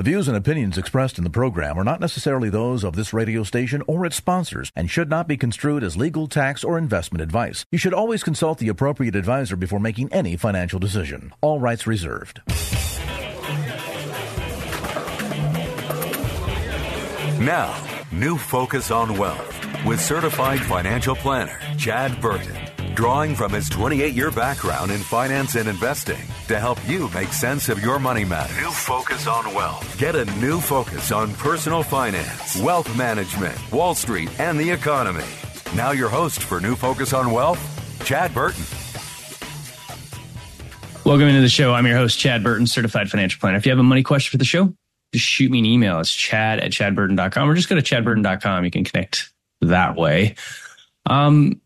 The views and opinions expressed in the program are not necessarily those of this radio station or its sponsors and should not be construed as legal, tax, or investment advice. You should always consult the appropriate advisor before making any financial decision. All rights reserved. Now, new focus on wealth with certified financial planner Chad Burton, drawing from his 28 year background in finance and investing to help you make sense of your money matters. New focus on wealth. Get a new focus on personal finance, wealth management, Wall Street, and the economy. Now, your host for New Focus on Wealth, Chad Burton. Welcome into the show. I'm your host, Chad Burton, certified financial planner. If you have a money question for the show, just shoot me an email. It's chad at chadburton.com or just go to chadburton.com. You can connect that way. Um,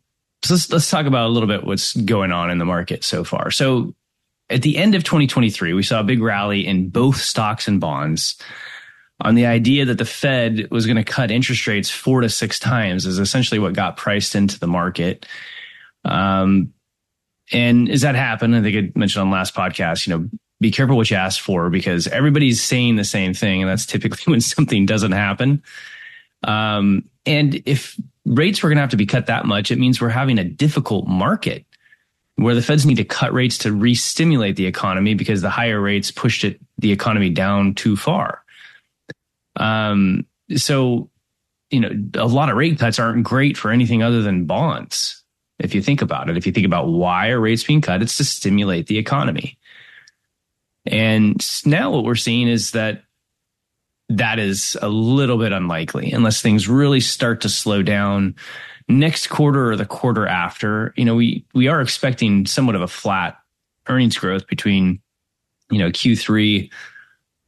so let's, let's talk about a little bit what's going on in the market so far. So at the end of 2023, we saw a big rally in both stocks and bonds on the idea that the Fed was going to cut interest rates four to six times is essentially what got priced into the market. Um, and as that happened, I think I mentioned on last podcast, you know, be careful what you ask for because everybody's saying the same thing. And that's typically when something doesn't happen. Um, and if rates were going to have to be cut that much, it means we're having a difficult market where the feds need to cut rates to re-stimulate the economy because the higher rates pushed it, the economy down too far. Um, so, you know, a lot of rate cuts aren't great for anything other than bonds. If you think about it, if you think about why are rates being cut, it's to stimulate the economy. And now what we're seeing is that that is a little bit unlikely unless things really start to slow down next quarter or the quarter after. You know, we we are expecting somewhat of a flat earnings growth between you know Q3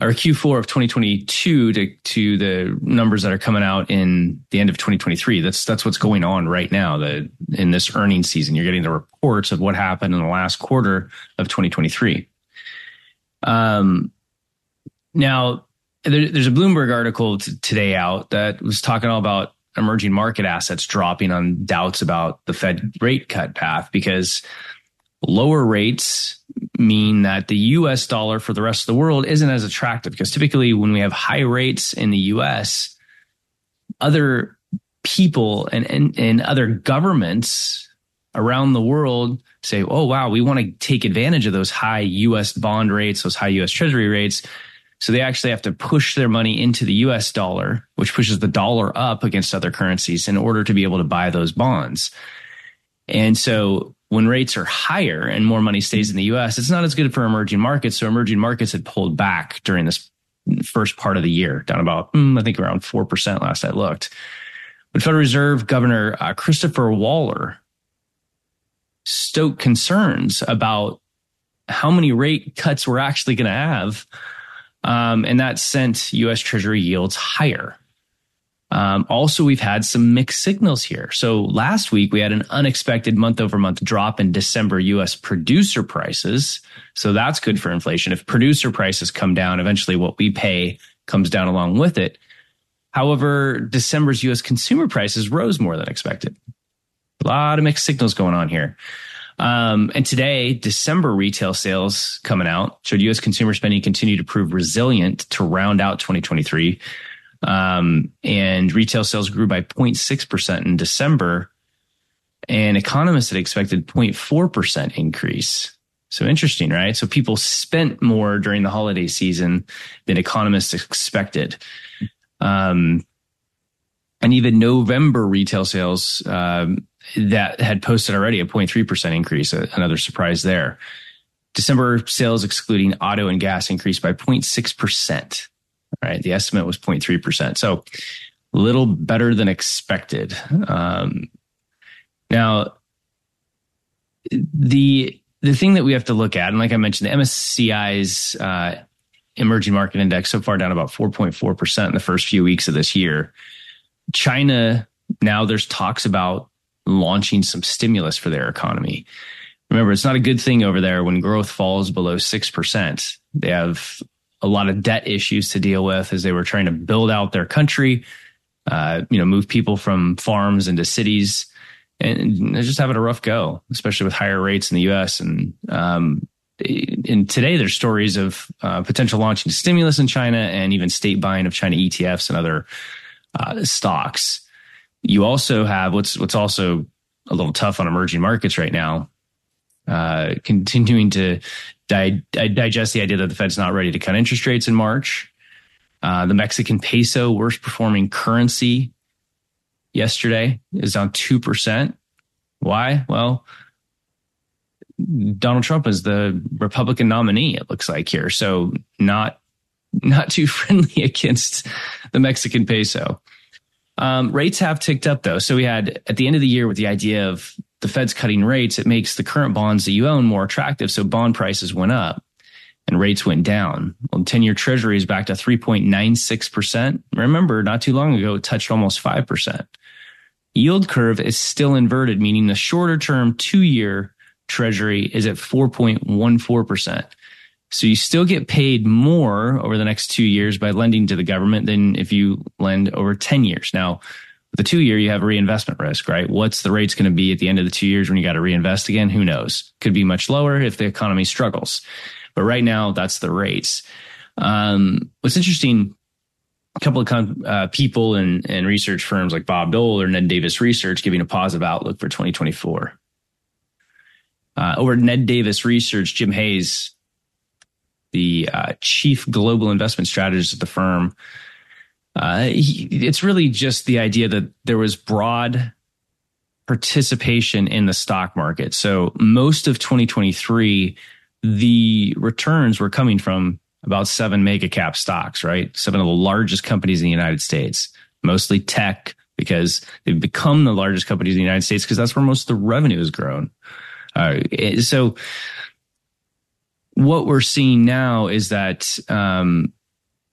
or Q4 of 2022 to to the numbers that are coming out in the end of 2023. That's that's what's going on right now. The in this earnings season, you're getting the reports of what happened in the last quarter of 2023. Um, now, there, there's a Bloomberg article t- today out that was talking all about emerging market assets dropping on doubts about the Fed rate cut path because lower rates mean that the US dollar for the rest of the world isn't as attractive because typically when we have high rates in the US, other people and, and, and other governments around the world say, oh, wow, we want to take advantage of those high US bond rates, those high US treasury rates. So they actually have to push their money into the US dollar, which pushes the dollar up against other currencies in order to be able to buy those bonds. And so when rates are higher and more money stays in the US, it's not as good for emerging markets. So emerging markets had pulled back during this first part of the year, down about, mm, I think around 4% last I looked. But Federal Reserve Governor uh, Christopher Waller stoked concerns about how many rate cuts we're actually going to have. Um, and that sent US Treasury yields higher. Um, also, we've had some mixed signals here. So last week we had an unexpected month over month drop in December US producer prices. So that's good for inflation. If producer prices come down, eventually what we pay comes down along with it. However, December's US consumer prices rose more than expected. A lot of mixed signals going on here. Um, and today, December retail sales coming out showed U.S. consumer spending continue to prove resilient to round out 2023. Um, and retail sales grew by 0.6% in December. And economists had expected 0.4% increase. So interesting, right? So people spent more during the holiday season than economists expected. Um, and even November retail sales um, that had posted already a 0.3% increase, another surprise there. December sales excluding auto and gas increased by 0.6%. Right. The estimate was 0.3%. So a little better than expected. Um, now, the the thing that we have to look at, and like I mentioned, the MSCI's uh, emerging market index so far down about 4.4% in the first few weeks of this year. China, now there's talks about launching some stimulus for their economy. Remember, it's not a good thing over there when growth falls below 6%. They have a lot of debt issues to deal with as they were trying to build out their country, uh, you know, move people from farms into cities. And they're just having a rough go, especially with higher rates in the US. And um, in today, there's stories of uh, potential launching stimulus in China and even state buying of China ETFs and other uh, stocks. You also have what's what's also a little tough on emerging markets right now uh, continuing to di- digest the idea that the Fed's not ready to cut interest rates in March. Uh, the Mexican peso, worst performing currency yesterday, is down 2%. Why? Well, Donald Trump is the Republican nominee, it looks like here. So not not too friendly against the Mexican peso. Um, rates have ticked up though. So we had at the end of the year with the idea of the Fed's cutting rates, it makes the current bonds that you own more attractive. So bond prices went up and rates went down. Well, 10 year treasury is back to 3.96%. Remember, not too long ago, it touched almost 5%. Yield curve is still inverted, meaning the shorter term two year treasury is at 4.14%. So you still get paid more over the next two years by lending to the government than if you lend over 10 years. Now, with the two year, you have reinvestment risk, right? What's the rates going to be at the end of the two years when you got to reinvest again? Who knows? Could be much lower if the economy struggles. But right now, that's the rates. Um, what's interesting, a couple of uh, people and, and research firms like Bob Dole or Ned Davis Research giving a positive outlook for 2024. Uh, over Ned Davis Research, Tim Hayes, the uh, chief global investment strategist at the firm, uh, he, it's really just the idea that there was broad participation in the stock market. So most of 2023, the returns were coming from about seven mega cap stocks, right? Seven of the largest companies in the United States, mostly tech, because they've become the largest companies in the United States because that's where most of the revenue has grown. Uh, so what we're seeing now is that um,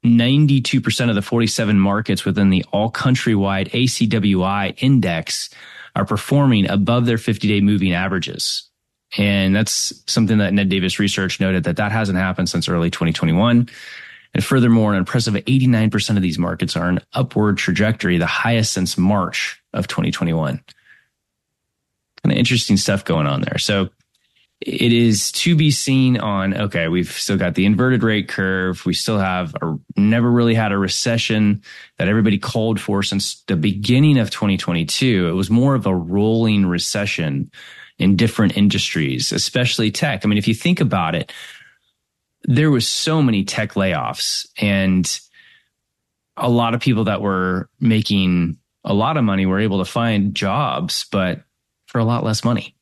92% of the 47 markets within the All Country World ACWI index are performing above their 50 day moving averages. And that's something that Ned Davis research noted that that hasn't happened since early 2021. And furthermore, an impressive 89% of these markets are an upward trajectory, the highest since March of 2021. Kind of interesting stuff going on there. So it is to be seen on okay we've still got the inverted rate curve. We still have a, never really had a recession that everybody called for since the beginning of 2022 it was more of a rolling recession in different industries especially tech. I mean if you think about it there was so many tech layoffs and a lot of people that were making a lot of money were able to find jobs but for a lot less money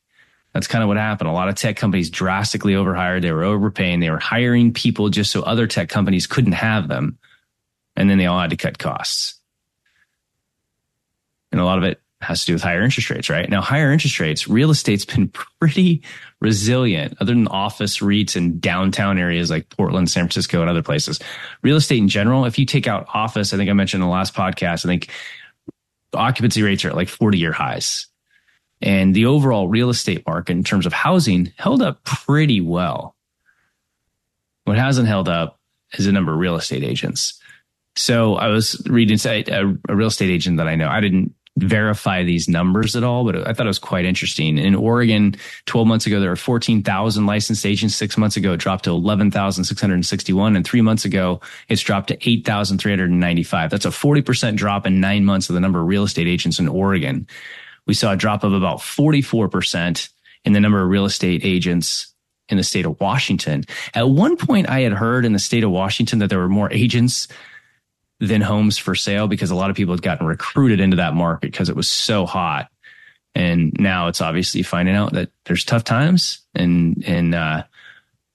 that's kind of what happened. A lot of tech companies drastically overhired. They were overpaying. They were hiring people just so other tech companies couldn't have them. And then they all had to cut costs. And a lot of it has to do with higher interest rates, right? Now, higher interest rates, real estate's been pretty resilient other than office REITs in downtown areas like Portland, San Francisco, and other places. Real estate in general, if you take out office, I think I mentioned in the last podcast, I think occupancy rates are at like 40 year highs. And the overall real estate market in terms of housing held up pretty well. What hasn't held up is the number of real estate agents. So I was reading a, a real estate agent that I know. I didn't verify these numbers at all, but I thought it was quite interesting. In Oregon, 12 months ago, there were 14,000 licensed agents. Six months ago, it dropped to 11,661. And three months ago, it's dropped to 8,395. That's a 40% drop in nine months of the number of real estate agents in Oregon we saw a drop of about 44% in the number of real estate agents in the state of Washington. At one point, I had heard in the state of Washington that there were more agents than homes for sale because a lot of people had gotten recruited into that market because it was so hot. And now it's obviously finding out that there's tough times and, and, uh,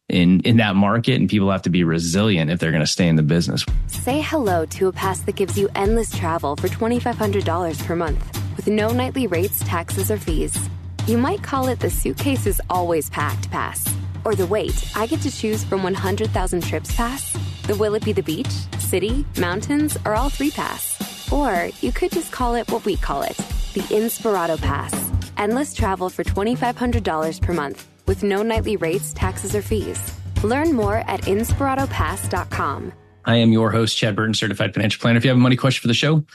in in that market and people have to be resilient if they're going to stay in the business. Say hello to a pass that gives you endless travel for $2500 per month with no nightly rates, taxes or fees. You might call it the suitcase is always packed pass or the wait, I get to choose from 100,000 trips pass. The Will It Be the Beach, City, Mountains, or all three pass? Or you could just call it what we call it the Inspirato Pass. Endless travel for $2,500 per month with no nightly rates, taxes, or fees. Learn more at inspiratopass.com. I am your host, Chad Burton, certified financial planner. If you have a money question for the show,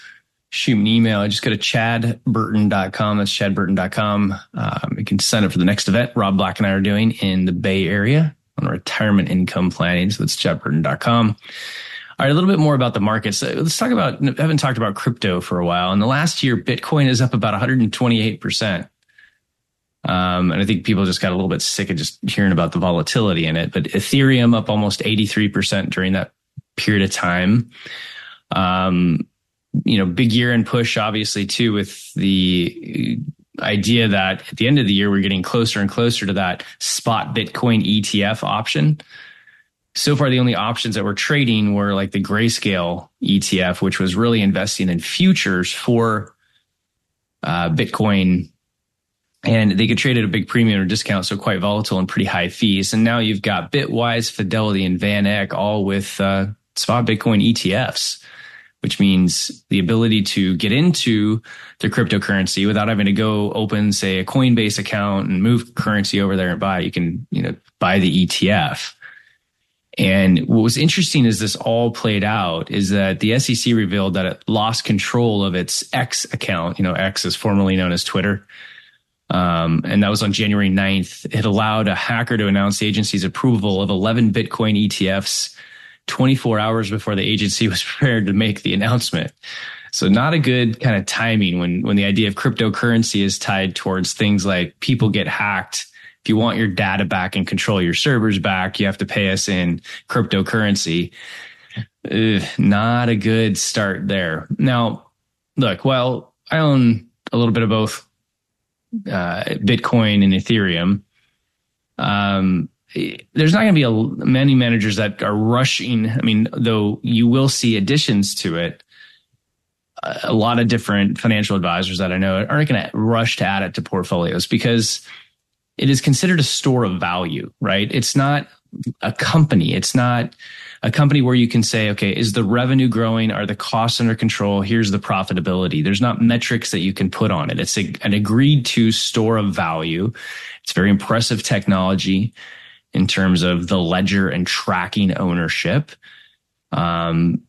shoot me an email. I just go to chadburton.com. That's chadburton.com. Um, you can sign up for the next event Rob Black and I are doing in the Bay Area on retirement income planning. So that's chadburton.com. All right, a little bit more about the markets. Uh, let's talk about, I haven't talked about crypto for a while. In the last year, Bitcoin is up about 128%. Um, and I think people just got a little bit sick of just hearing about the volatility in it. But Ethereum up almost 83% during that period of time. Um, you know, big year and push, obviously, too, with the idea that at the end of the year, we're getting closer and closer to that spot Bitcoin ETF option. So far, the only options that we're trading were like the Grayscale ETF, which was really investing in futures for uh, Bitcoin. And they could trade at a big premium or discount, so quite volatile and pretty high fees. And now you've got Bitwise, Fidelity, and Van Eck all with uh, spot Bitcoin ETFs which means the ability to get into the cryptocurrency without having to go open, say, a Coinbase account and move currency over there and buy. You can, you know, buy the ETF. And what was interesting as this all played out is that the SEC revealed that it lost control of its X account. You know, X is formerly known as Twitter. Um, and that was on January 9th. It allowed a hacker to announce the agency's approval of 11 Bitcoin ETFs 24 hours before the agency was prepared to make the announcement. So not a good kind of timing when when the idea of cryptocurrency is tied towards things like people get hacked. If you want your data back and control your servers back, you have to pay us in cryptocurrency. Ugh, not a good start there. Now, look, well, I own a little bit of both uh, Bitcoin and Ethereum. Um, there's not going to be a, many managers that are rushing. I mean, though you will see additions to it. A lot of different financial advisors that I know aren't going to rush to add it to portfolios because it is considered a store of value, right? It's not a company. It's not a company where you can say, okay, is the revenue growing? Are the costs under control? Here's the profitability. There's not metrics that you can put on it. It's a, an agreed to store of value. It's very impressive technology in terms of the ledger and tracking ownership. Um,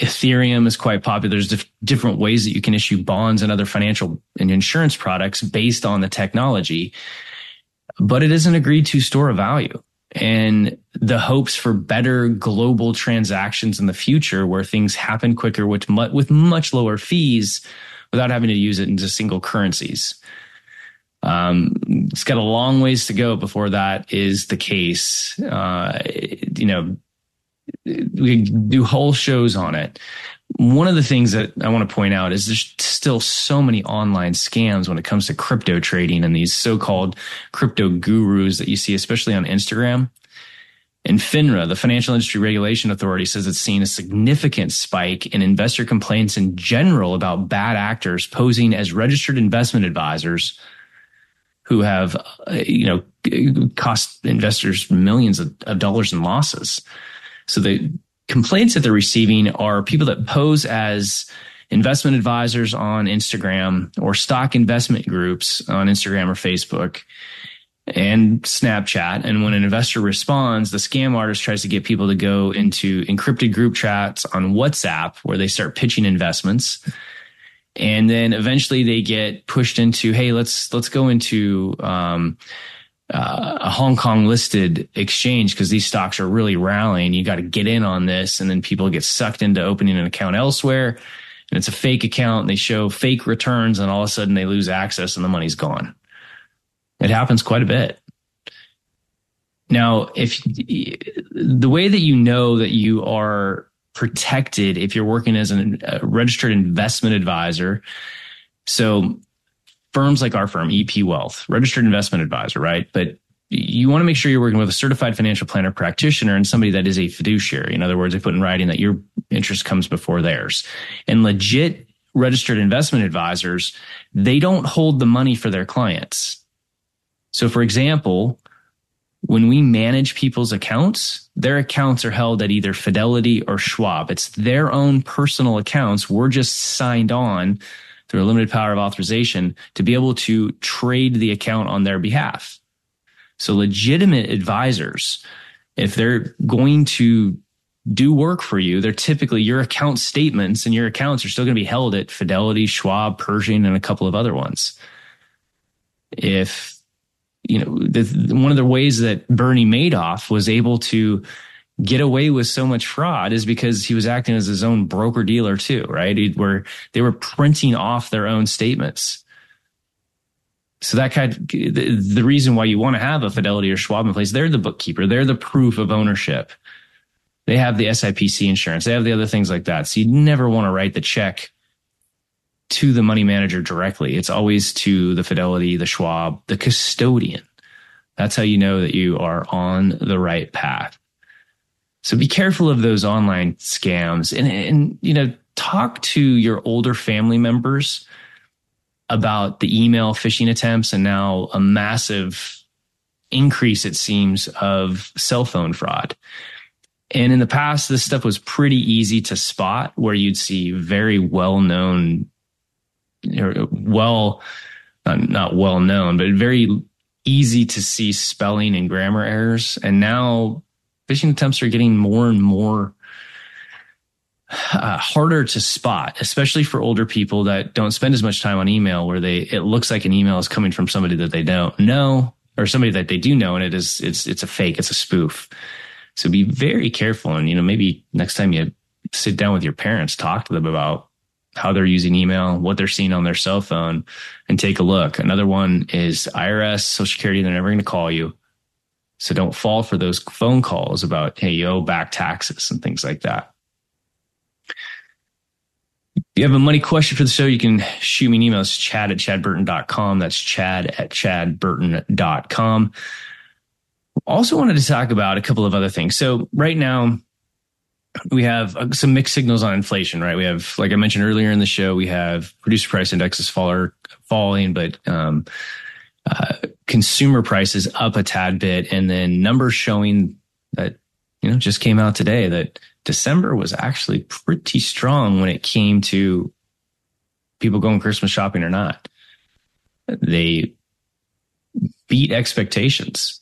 Ethereum is quite popular. There's dif- different ways that you can issue bonds and other financial and insurance products based on the technology, but it is an agreed to store of value. And the hopes for better global transactions in the future where things happen quicker with, mu- with much lower fees without having to use it into single currencies. Um, it's got a long ways to go before that is the case. Uh, you know, we do whole shows on it. One of the things that I want to point out is there's still so many online scams when it comes to crypto trading and these so-called crypto gurus that you see, especially on Instagram. And FINRA, the Financial Industry Regulation Authority, says it's seen a significant spike in investor complaints in general about bad actors posing as registered investment advisors who have, uh, you know, cost investors millions of, of dollars in losses. So the complaints that they're receiving are people that pose as investment advisors on Instagram or stock investment groups on Instagram or Facebook and Snapchat. And when an investor responds, the scam artist tries to get people to go into encrypted group chats on WhatsApp where they start pitching investments and then eventually they get pushed into hey let's let's go into um, uh, a Hong Kong listed exchange because these stocks are really rallying. You got to get in on this, and then people get sucked into opening an account elsewhere, and it's a fake account. And they show fake returns, and all of a sudden they lose access, and the money's gone. It happens quite a bit. Now, if the way that you know that you are protected if you're working as an, a registered investment advisor. So firms like our firm, EP Wealth, registered investment advisor, right? But you want to make sure you're working with a certified financial planner practitioner and somebody that is a fiduciary. In other words, they put in writing that your interest comes before theirs. And legit registered investment advisors, they don't hold the money for their clients. So for example, when we manage people's accounts, their accounts are held at either Fidelity or Schwab. It's their own personal accounts. We're just signed on through a limited power of authorization to be able to trade the account on their behalf. So legitimate advisors, if they're going to do work for you, they're typically your account statements and your accounts are still going to be held at Fidelity, Schwab, Pershing, and a couple of other ones. If you know, the, one of the ways that Bernie Madoff was able to get away with so much fraud is because he was acting as his own broker dealer too, right? Where they were printing off their own statements. So that kind of, the, the reason why you want to have a Fidelity or Schwab in place, they're the bookkeeper, they're the proof of ownership. They have the SIPC insurance, they have the other things like that. So you never want to write the check to the money manager directly. It's always to the Fidelity, the Schwab, the custodian. That's how you know that you are on the right path. So be careful of those online scams and, and, you know, talk to your older family members about the email phishing attempts and now a massive increase, it seems, of cell phone fraud. And in the past, this stuff was pretty easy to spot where you'd see very well known well, not, not well known, but very easy to see spelling and grammar errors. And now phishing attempts are getting more and more uh, harder to spot, especially for older people that don't spend as much time on email where they, it looks like an email is coming from somebody that they don't know or somebody that they do know. And it is, it's, it's a fake. It's a spoof. So be very careful. And, you know, maybe next time you sit down with your parents, talk to them about how they're using email, what they're seeing on their cell phone, and take a look. Another one is IRS, Social Security. They're never going to call you. So don't fall for those phone calls about, hey, you owe back taxes and things like that. If you have a money question for the show, you can shoot me an email. It's chad at chadburton.com. That's chad at chadburton.com. Also wanted to talk about a couple of other things. So right now, we have uh, some mixed signals on inflation, right? We have, like I mentioned earlier in the show, we have producer price indexes fall, falling, but um, uh, consumer prices up a tad bit, and then numbers showing that you know just came out today that December was actually pretty strong when it came to people going Christmas shopping or not. They beat expectations.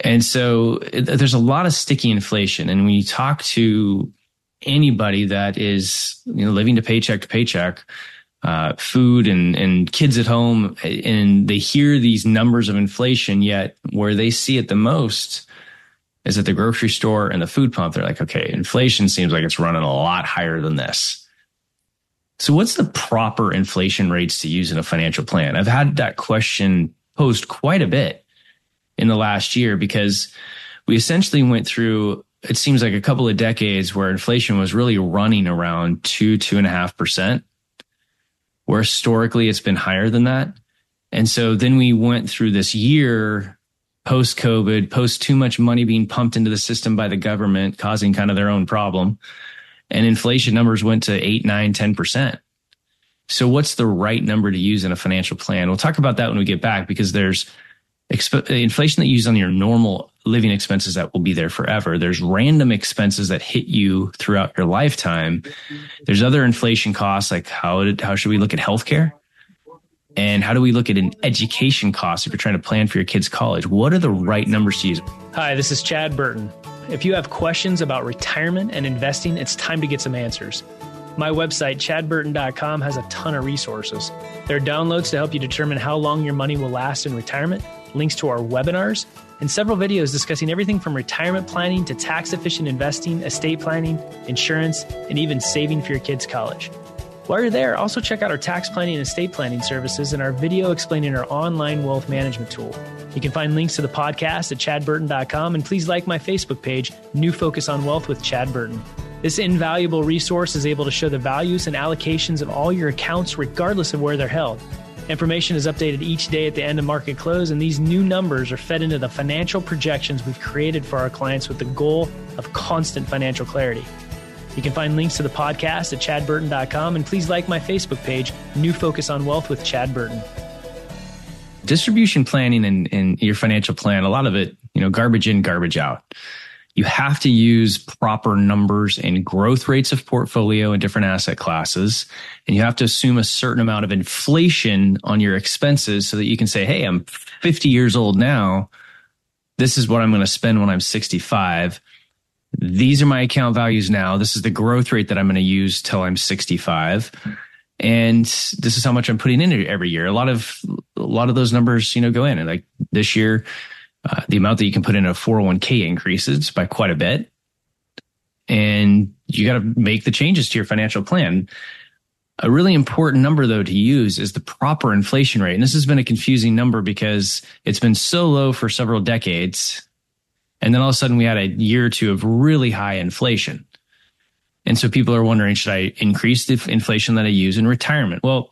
And so there's a lot of sticky inflation. And when you talk to anybody that is you know living to paycheck to paycheck, uh, food and and kids at home, and they hear these numbers of inflation, yet where they see it the most is at the grocery store and the food pump. They're like, okay, inflation seems like it's running a lot higher than this. So, what's the proper inflation rates to use in a financial plan? I've had that question posed quite a bit in the last year because we essentially went through it seems like a couple of decades where inflation was really running around two, two and a half percent, where historically it's been higher than that. And so then we went through this year post COVID, post too much money being pumped into the system by the government, causing kind of their own problem. And inflation numbers went to eight, nine, 10%. So what's the right number to use in a financial plan? We'll talk about that when we get back because there's exp- inflation that you use on your normal living expenses that will be there forever. There's random expenses that hit you throughout your lifetime. There's other inflation costs like how did, how should we look at healthcare? And how do we look at an education cost if you're trying to plan for your kid's college? What are the right numbers to use? Hi, this is Chad Burton. If you have questions about retirement and investing, it's time to get some answers. My website, chadburton.com, has a ton of resources. There are downloads to help you determine how long your money will last in retirement links to our webinars, and several videos discussing everything from retirement planning to tax efficient investing, estate planning, insurance, and even saving for your kids' college. While you're there, also check out our tax planning and estate planning services and our video explaining our online wealth management tool. You can find links to the podcast at chadburton.com and please like my Facebook page, New Focus on Wealth with Chad Burton. This invaluable resource is able to show the values and allocations of all your accounts regardless of where they're held. Information is updated each day at the end of market close, and these new numbers are fed into the financial projections we've created for our clients with the goal of constant financial clarity. You can find links to the podcast at chadburton.com, and please like my Facebook page, New Focus on Wealth with Chad Burton. Distribution planning and, and your financial plan, a lot of it you know, garbage in, garbage out. You have to use proper numbers and growth rates of portfolio in different asset classes. And you have to assume a certain amount of inflation on your expenses so that you can say, Hey, I'm 50 years old now. This is what I'm going to spend when I'm 65. These are my account values now. This is the growth rate that I'm going to use till I'm 65 and this is how much I'm putting in every year. A lot of a lot of those numbers, you know, go in. And like this year, uh, the amount that you can put in a 401k increases by quite a bit, and you got to make the changes to your financial plan. A really important number though to use is the proper inflation rate. And this has been a confusing number because it's been so low for several decades. And then all of a sudden we had a year or two of really high inflation. And so people are wondering, should I increase the inflation that I use in retirement? Well,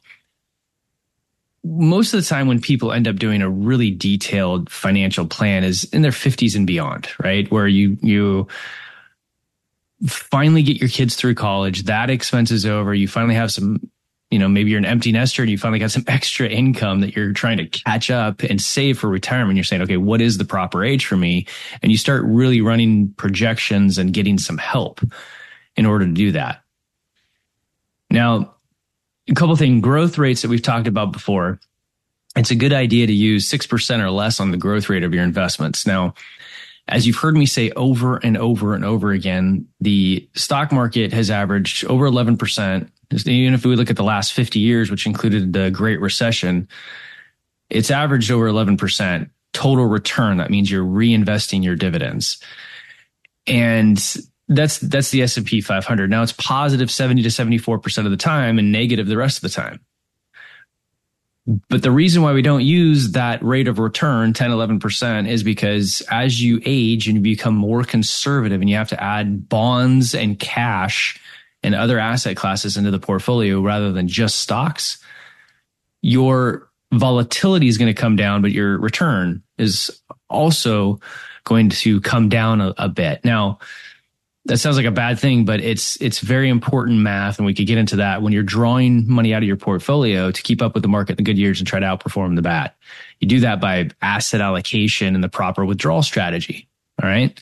most of the time when people end up doing a really detailed financial plan is in their 50s and beyond, right? Where you, you finally get your kids through college, that expense is over. You finally have some, you know, maybe you're an empty nester and you finally got some extra income that you're trying to catch up and save for retirement. You're saying, okay, what is the proper age for me? And you start really running projections and getting some help in order to do that. Now, a couple of things, growth rates that we've talked about before. It's a good idea to use 6% or less on the growth rate of your investments. Now, as you've heard me say over and over and over again, the stock market has averaged over 11%. Even if we look at the last 50 years, which included the Great Recession, it's averaged over 11% total return. That means you're reinvesting your dividends. And that's that's the S&P 500. Now it's positive 70 to 74% of the time and negative the rest of the time. But the reason why we don't use that rate of return, 10, 11%, is because as you age and you become more conservative and you have to add bonds and cash and other asset classes into the portfolio rather than just stocks, your volatility is going to come down, but your return is also going to come down a, a bit. Now, that sounds like a bad thing, but it's it's very important math, and we could get into that when you're drawing money out of your portfolio to keep up with the market in the good years and try to outperform the bad. You do that by asset allocation and the proper withdrawal strategy. All right.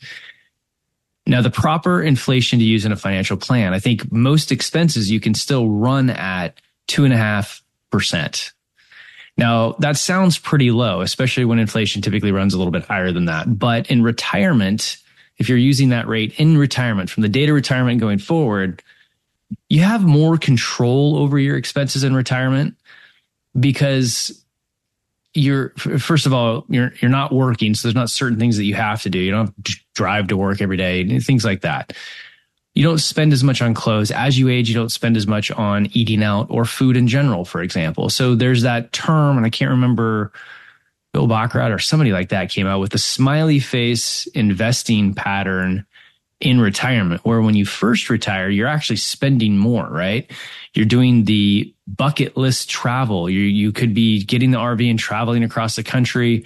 Now, the proper inflation to use in a financial plan, I think most expenses you can still run at two and a half percent. Now, that sounds pretty low, especially when inflation typically runs a little bit higher than that. But in retirement, if you're using that rate in retirement from the date of retirement going forward, you have more control over your expenses in retirement because you're first of all you're you're not working so there's not certain things that you have to do. You don't drive to work every day things like that. You don't spend as much on clothes. As you age you don't spend as much on eating out or food in general for example. So there's that term and i can't remember Bill Baccarat or somebody like that came out with a smiley face investing pattern in retirement, where when you first retire, you're actually spending more, right? You're doing the bucket list travel. You, you could be getting the RV and traveling across the country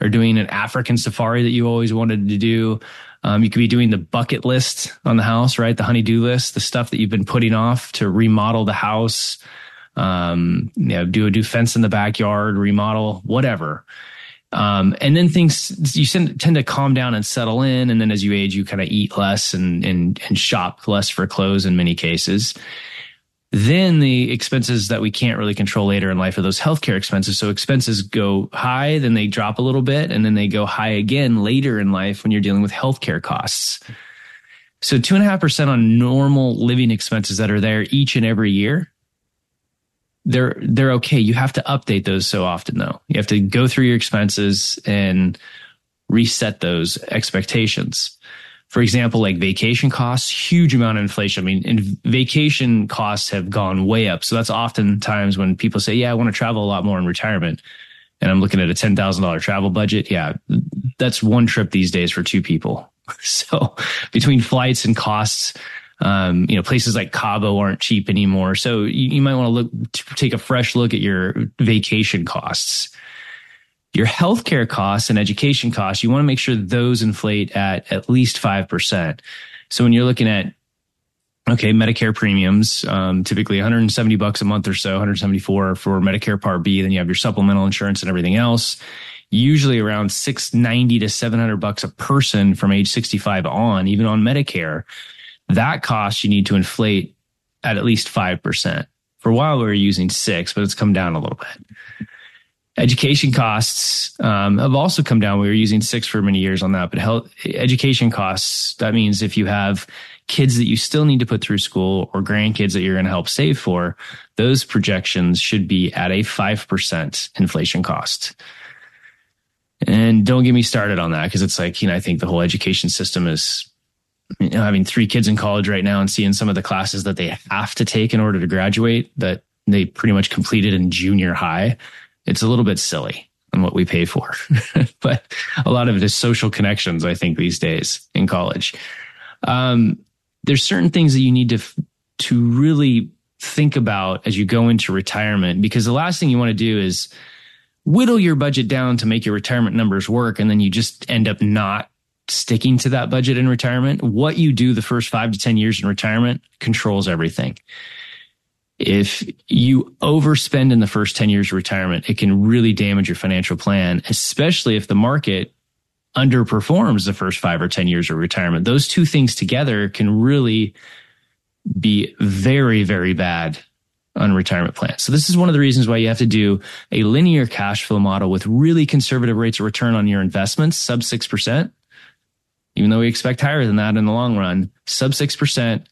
or doing an African safari that you always wanted to do. Um, you could be doing the bucket list on the house, right? The honey-do list, the stuff that you've been putting off to remodel the house, um, you know, do a do fence in the backyard, remodel, whatever. Um, and then things you tend to calm down and settle in. And then as you age, you kind of eat less and, and, and shop less for clothes in many cases. Then the expenses that we can't really control later in life are those healthcare expenses. So expenses go high, then they drop a little bit, and then they go high again later in life when you're dealing with healthcare costs. So two and a half percent on normal living expenses that are there each and every year they're they're okay. You have to update those so often though. You have to go through your expenses and reset those expectations. For example, like vacation costs, huge amount of inflation. I mean, vacation costs have gone way up. So that's oftentimes when people say, "Yeah, I want to travel a lot more in retirement." And I'm looking at a $10,000 travel budget. Yeah, that's one trip these days for two people. So between flights and costs, um, you know, places like Cabo aren't cheap anymore. So you, you might want to look, to take a fresh look at your vacation costs. Your healthcare costs and education costs, you want to make sure those inflate at at least 5%. So when you're looking at okay, Medicare premiums, um, typically 170 bucks a month or so, 174 for Medicare Part B. Then you have your supplemental insurance and everything else. usually around 690 to 700 bucks a person from age 65 on, even on Medicare. That cost you need to inflate at at least 5%. For a while, we were using six, but it's come down a little bit. Education costs um, have also come down. We were using six for many years on that, but health education costs. That means if you have kids that you still need to put through school or grandkids that you're going to help save for, those projections should be at a five percent inflation cost. And don't get me started on that because it's like you know I think the whole education system is you know, having three kids in college right now and seeing some of the classes that they have to take in order to graduate that they pretty much completed in junior high it's a little bit silly on what we pay for. but a lot of it is social connections, I think, these days in college. Um, there's certain things that you need to to really think about as you go into retirement because the last thing you want to do is whittle your budget down to make your retirement numbers work and then you just end up not sticking to that budget in retirement what you do the first 5 to 10 years in retirement controls everything if you overspend in the first 10 years of retirement, it can really damage your financial plan, especially if the market underperforms the first five or 10 years of retirement. Those two things together can really be very, very bad on retirement plans. So this is one of the reasons why you have to do a linear cash flow model with really conservative rates of return on your investments, sub 6%. Even though we expect higher than that in the long run, sub 6%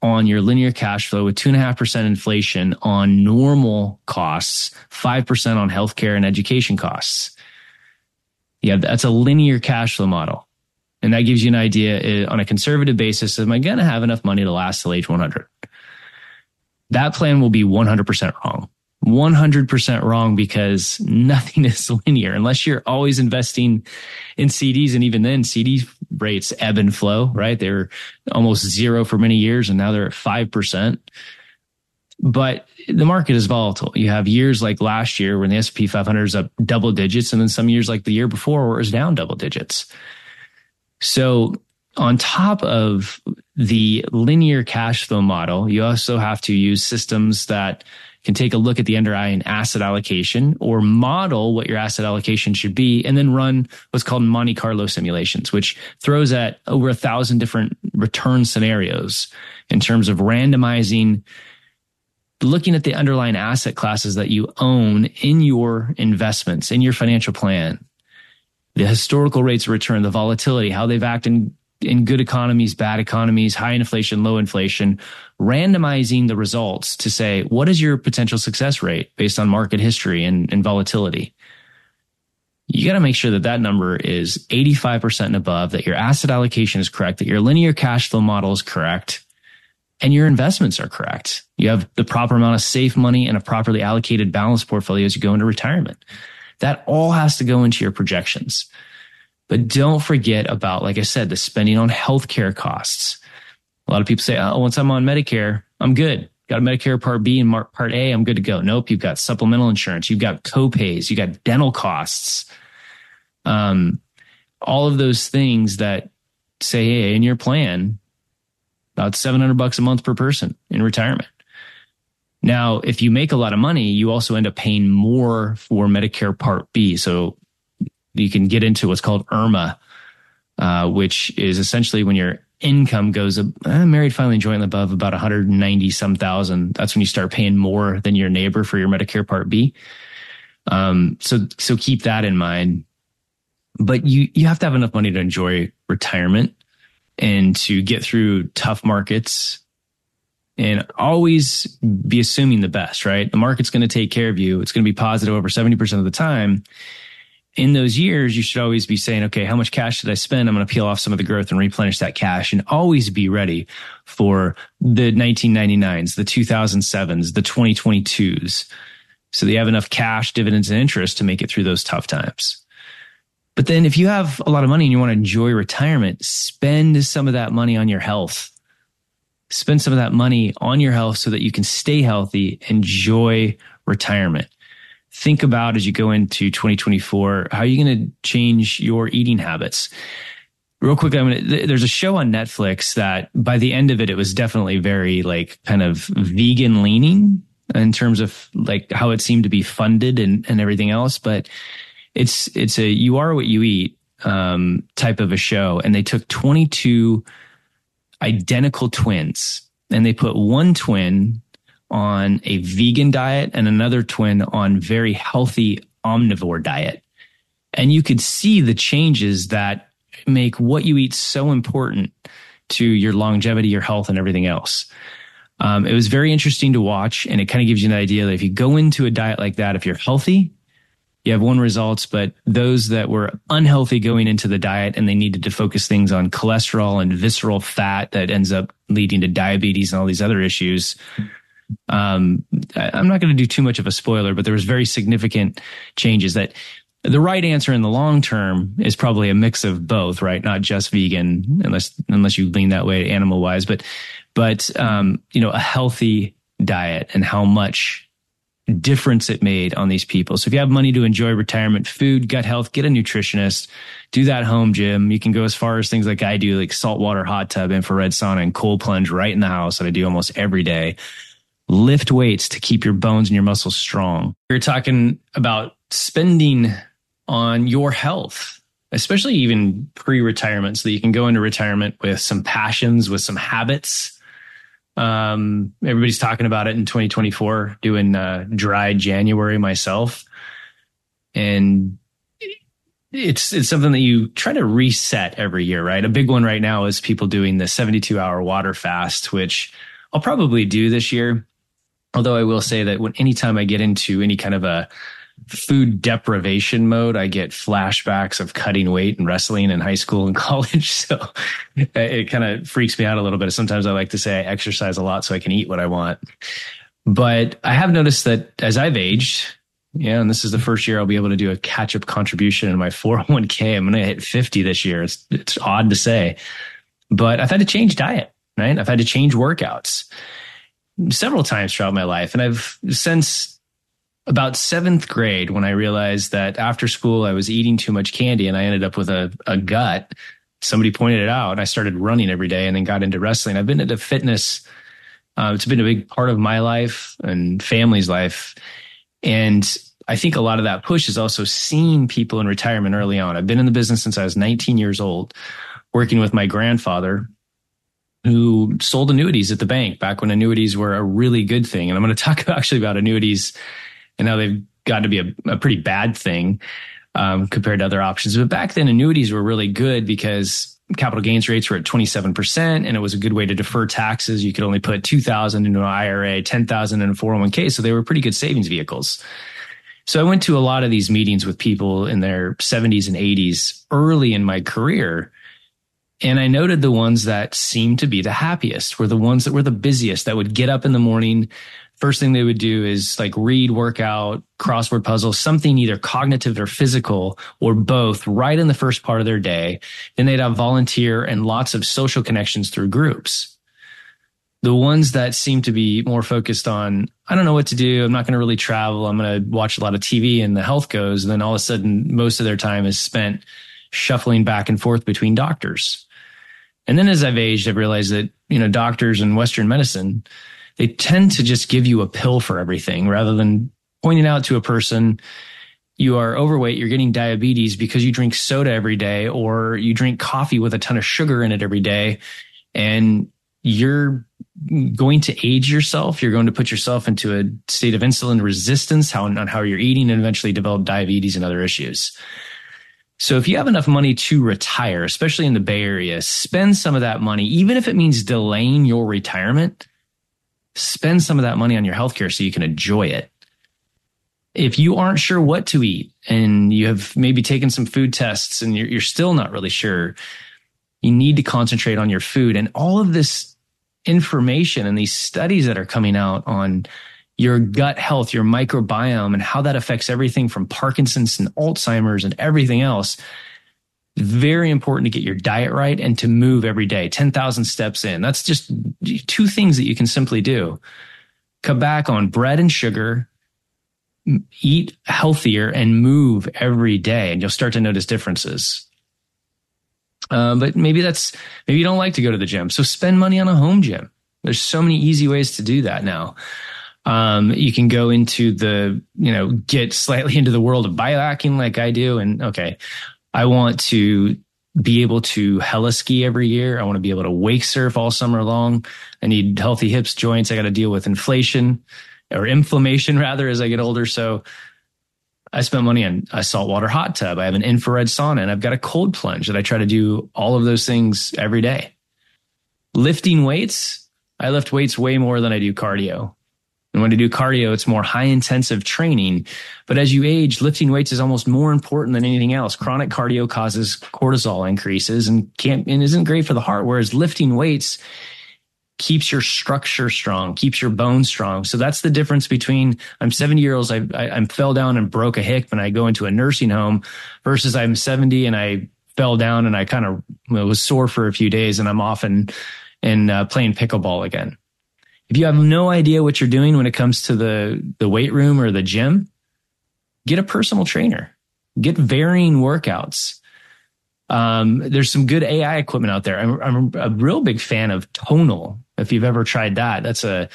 on your linear cash flow with 2.5% inflation on normal costs, 5% on healthcare and education costs. Yeah, that's a linear cash flow model. And that gives you an idea eh, on a conservative basis, am I going to have enough money to last till age 100? That plan will be 100% wrong. 100% wrong because nothing is linear unless you're always investing in CDs. And even then, CD rates ebb and flow, right? They were almost zero for many years and now they're at 5%. But the market is volatile. You have years like last year when the S&P 500 is up double digits and then some years like the year before where it was down double digits. So on top of the linear cash flow model, you also have to use systems that can take a look at the underlying asset allocation or model what your asset allocation should be and then run what's called Monte Carlo simulations, which throws at over a thousand different return scenarios in terms of randomizing looking at the underlying asset classes that you own in your investments, in your financial plan, the historical rates of return, the volatility, how they've acted in good economies, bad economies, high inflation, low inflation, randomizing the results to say, what is your potential success rate based on market history and, and volatility? You got to make sure that that number is 85% and above, that your asset allocation is correct, that your linear cash flow model is correct, and your investments are correct. You have the proper amount of safe money and a properly allocated balanced portfolio as you go into retirement. That all has to go into your projections. But don't forget about, like I said, the spending on healthcare costs. A lot of people say, oh, once I'm on Medicare, I'm good. Got a Medicare Part B and Part A, I'm good to go. Nope, you've got supplemental insurance, you've got copays, you got dental costs. Um, all of those things that say, hey, in your plan, about 700 bucks a month per person in retirement. Now, if you make a lot of money, you also end up paying more for Medicare Part B. So you can get into what's called IRMAA, uh, which is essentially when your income goes uh, married filing jointly above about 190 some thousand. That's when you start paying more than your neighbor for your Medicare Part B. Um, so so keep that in mind. But you you have to have enough money to enjoy retirement and to get through tough markets and always be assuming the best, right? The market's going to take care of you. It's going to be positive over 70% of the time in those years, you should always be saying, okay, how much cash did I spend? I'm going to peel off some of the growth and replenish that cash and always be ready for the 1999s, the 2007s, the 2022s. So you have enough cash, dividends, and interest to make it through those tough times. But then if you have a lot of money and you want to enjoy retirement, spend some of that money on your health. Spend some of that money on your health so that you can stay healthy, enjoy retirement think about as you go into 2024 how are you going to change your eating habits? Real quick i'm gonna there's a show on netflix that by the end of it it was definitely very like kind of vegan leaning in terms of like how it seemed to be funded and, and everything else but it's it's a you are what you eat um, type of a show, and they took 22 identical twins and they put one twin on a vegan diet and another twin on very healthy omnivore diet. And you could see the changes that make what you eat so important to your longevity, your health, and everything else. Um, it was very interesting to watch, and it kind of gives you an idea that if you go into a diet like that, if you're healthy, you have one results, but those that were unhealthy going into the diet and they needed to focus things on cholesterol and visceral fat that ends up leading to diabetes and all these other issues. Um, I'm not going to do too much of a spoiler, but there was very significant changes that the right answer in the long term is probably a mix of both, right? Not just vegan, unless unless you lean that way animal wise, but but um, you know, a healthy diet and how much difference it made on these people. So if you have money to enjoy retirement, food, gut health, get a nutritionist, do that home gym. You can go as far as things like I do, like saltwater hot tub, infrared sauna, and cold plunge right in the house that I do almost every day. Lift weights to keep your bones and your muscles strong. You're talking about spending on your health, especially even pre retirement, so that you can go into retirement with some passions, with some habits. Um, everybody's talking about it in 2024, doing uh, dry January myself. And it's it's something that you try to reset every year, right? A big one right now is people doing the 72 hour water fast, which I'll probably do this year. Although I will say that when anytime I get into any kind of a food deprivation mode, I get flashbacks of cutting weight and wrestling in high school and college. So uh, it, it kind of freaks me out a little bit. Sometimes I like to say I exercise a lot so I can eat what I want. But I have noticed that as I've aged, yeah, and this is the first year I'll be able to do a catch up contribution in my 401k. I'm going to hit 50 this year. It's, it's odd to say, but I've had to change diet, right? I've had to change workouts several times throughout my life. And I've since about seventh grade when I realized that after school I was eating too much candy and I ended up with a, a gut. Somebody pointed it out and I started running every day and then got into wrestling. I've been into fitness. Uh, it's been a big part of my life and family's life. And I think a lot of that push is also seeing people in retirement early on. I've been in the business since I was 19 years old, working with my grandfather, who sold annuities at the bank back when annuities were a really good thing. And I'm going to talk actually about annuities and now they've gotten to be a, a pretty bad thing um, compared to other options. But back then, annuities were really good because capital gains rates were at 27% and it was a good way to defer taxes. You could only put 2000 into an IRA, 10,000 in a 401k. So they were pretty good savings vehicles. So I went to a lot of these meetings with people in their 70s and 80s early in my career. And I noted the ones that seemed to be the happiest were the ones that were the busiest that would get up in the morning, first thing they would do is like read, workout, crossword puzzles, something either cognitive or physical or both right in the first part of their day. Then they'd have volunteer and lots of social connections through groups. The ones that seem to be more focused on, I don't know what to do. I'm not going to really travel. I'm going to watch a lot of TV and the health goes. And then all of a sudden, most of their time is spent shuffling back and forth between doctors. And then as I've aged, I've realized that, you know, doctors in Western medicine, they tend to just give you a pill for everything rather than pointing out to a person you are overweight, you're getting diabetes because you drink soda every day or you drink coffee with a ton of sugar in it every day and you're going to age yourself. You're going to put yourself into a state of insulin resistance how, on how you're eating and eventually develop diabetes and other issues. So if you have enough money to retire, especially in the Bay Area, spend some of that money, even if it means delaying your retirement spend some of that money on your healthcare so you can enjoy it. If you aren't sure what to eat and you have maybe taken some food tests and you're, you're still not really sure, you need to concentrate on your food and all of this information and these studies that are coming out on your gut health, your microbiome, and how that affects everything from Parkinson's and Alzheimer's and everything else very important to get your diet right and to move every day 10,000 steps in. That's just two things that you can simply do. Cut back on bread and sugar, eat healthier, and move every day, and you'll start to notice differences. Uh, but maybe that's maybe you don't like to go to the gym, so spend money on a home gym. There's so many easy ways to do that now. Um, you can go into the, you know, get slightly into the world of biohacking like I do. And okay, I want to be able to heli ski every year. I want to be able to wake surf all summer long. I need healthy hips, joints. I got to deal with inflation or inflammation rather as I get older. So I spent money on a saltwater hot tub. I have an infrared sauna and I've got a cold plunge that I try to do all of those things every day. Lifting weights, I lift weights way more than I do cardio. And when you do cardio, it's more high intensive training. But as you age, lifting weights is almost more important than anything else. Chronic cardio causes cortisol increases and can't and isn't great for the heart. Whereas lifting weights keeps your structure strong, keeps your bones strong. So that's the difference between I'm 70 years old, I, I, I fell down and broke a hip and I go into a nursing home versus I'm 70 and I fell down and I kind of was sore for a few days and I'm off and, and uh, playing pickleball again. If you have no idea what you're doing when it comes to the, the weight room or the gym, get a personal trainer, get varying workouts. Um, there's some good AI equipment out there. I'm, I'm a real big fan of Tonal. If you've ever tried that, that's a,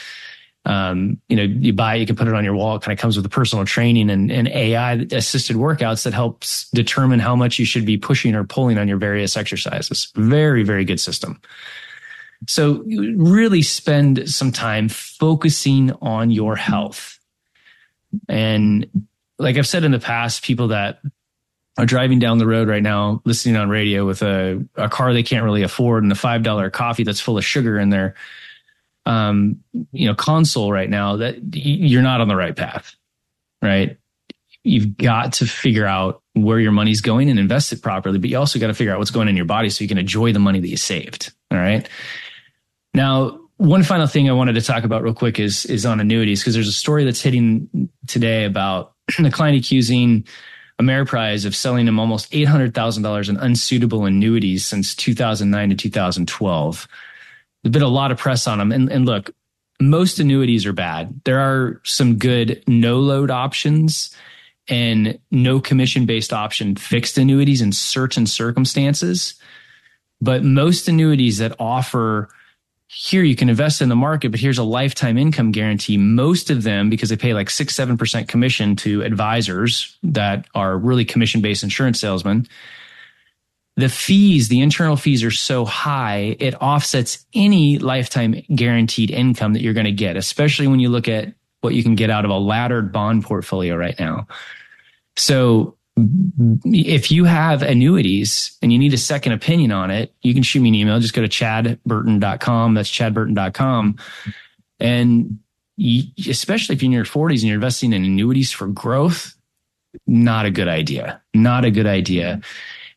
um, you know, you buy, it, you can put it on your wall. It kind of comes with the personal training and, and AI assisted workouts that helps determine how much you should be pushing or pulling on your various exercises. Very, very good system. So really spend some time focusing on your health. And like I've said in the past, people that are driving down the road right now, listening on radio with a, a car they can't really afford and a $5 coffee that's full of sugar in their, um, you know, console right now that you're not on the right path, right? You've got to figure out where your money's going and invest it properly, but you also got to figure out what's going in your body so you can enjoy the money that you saved. All right. Now, one final thing I wanted to talk about real quick is is on annuities because there's a story that's hitting today about the client accusing Ameriprise of selling him almost eight hundred thousand dollars in unsuitable annuities since 2009 to 2012. There's been a lot of press on them, and, and look, most annuities are bad. There are some good no load options and no commission based option fixed annuities in certain circumstances, but most annuities that offer here you can invest in the market, but here's a lifetime income guarantee. Most of them, because they pay like six, 7% commission to advisors that are really commission based insurance salesmen. The fees, the internal fees are so high, it offsets any lifetime guaranteed income that you're going to get, especially when you look at what you can get out of a laddered bond portfolio right now. So if you have annuities and you need a second opinion on it, you can shoot me an email. Just go to chadburton.com. That's chadburton.com. And you, especially if you're in your 40s and you're investing in annuities for growth, not a good idea. Not a good idea.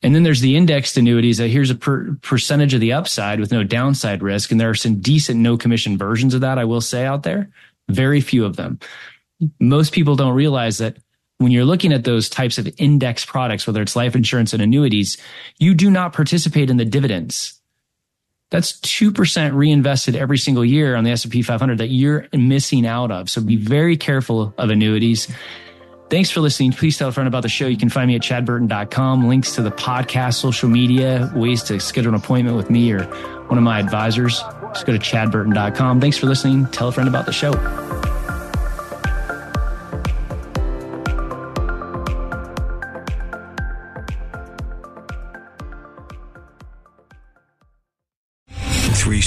And then there's the indexed annuities that here's a per, percentage of the upside with no downside risk. And there are some decent no commission versions of that, I will say out there. Very few of them. Most people don't realize that when you're looking at those types of index products, whether it's life insurance and annuities, you do not participate in the dividends. That's 2% reinvested every single year on the S&P 500 that you're missing out of. So be very careful of annuities. Thanks for listening. Please tell a friend about the show. You can find me at chadburton.com, links to the podcast, social media, ways to schedule an appointment with me or one of my advisors. Just go to chadburton.com. Thanks for listening. Tell a friend about the show.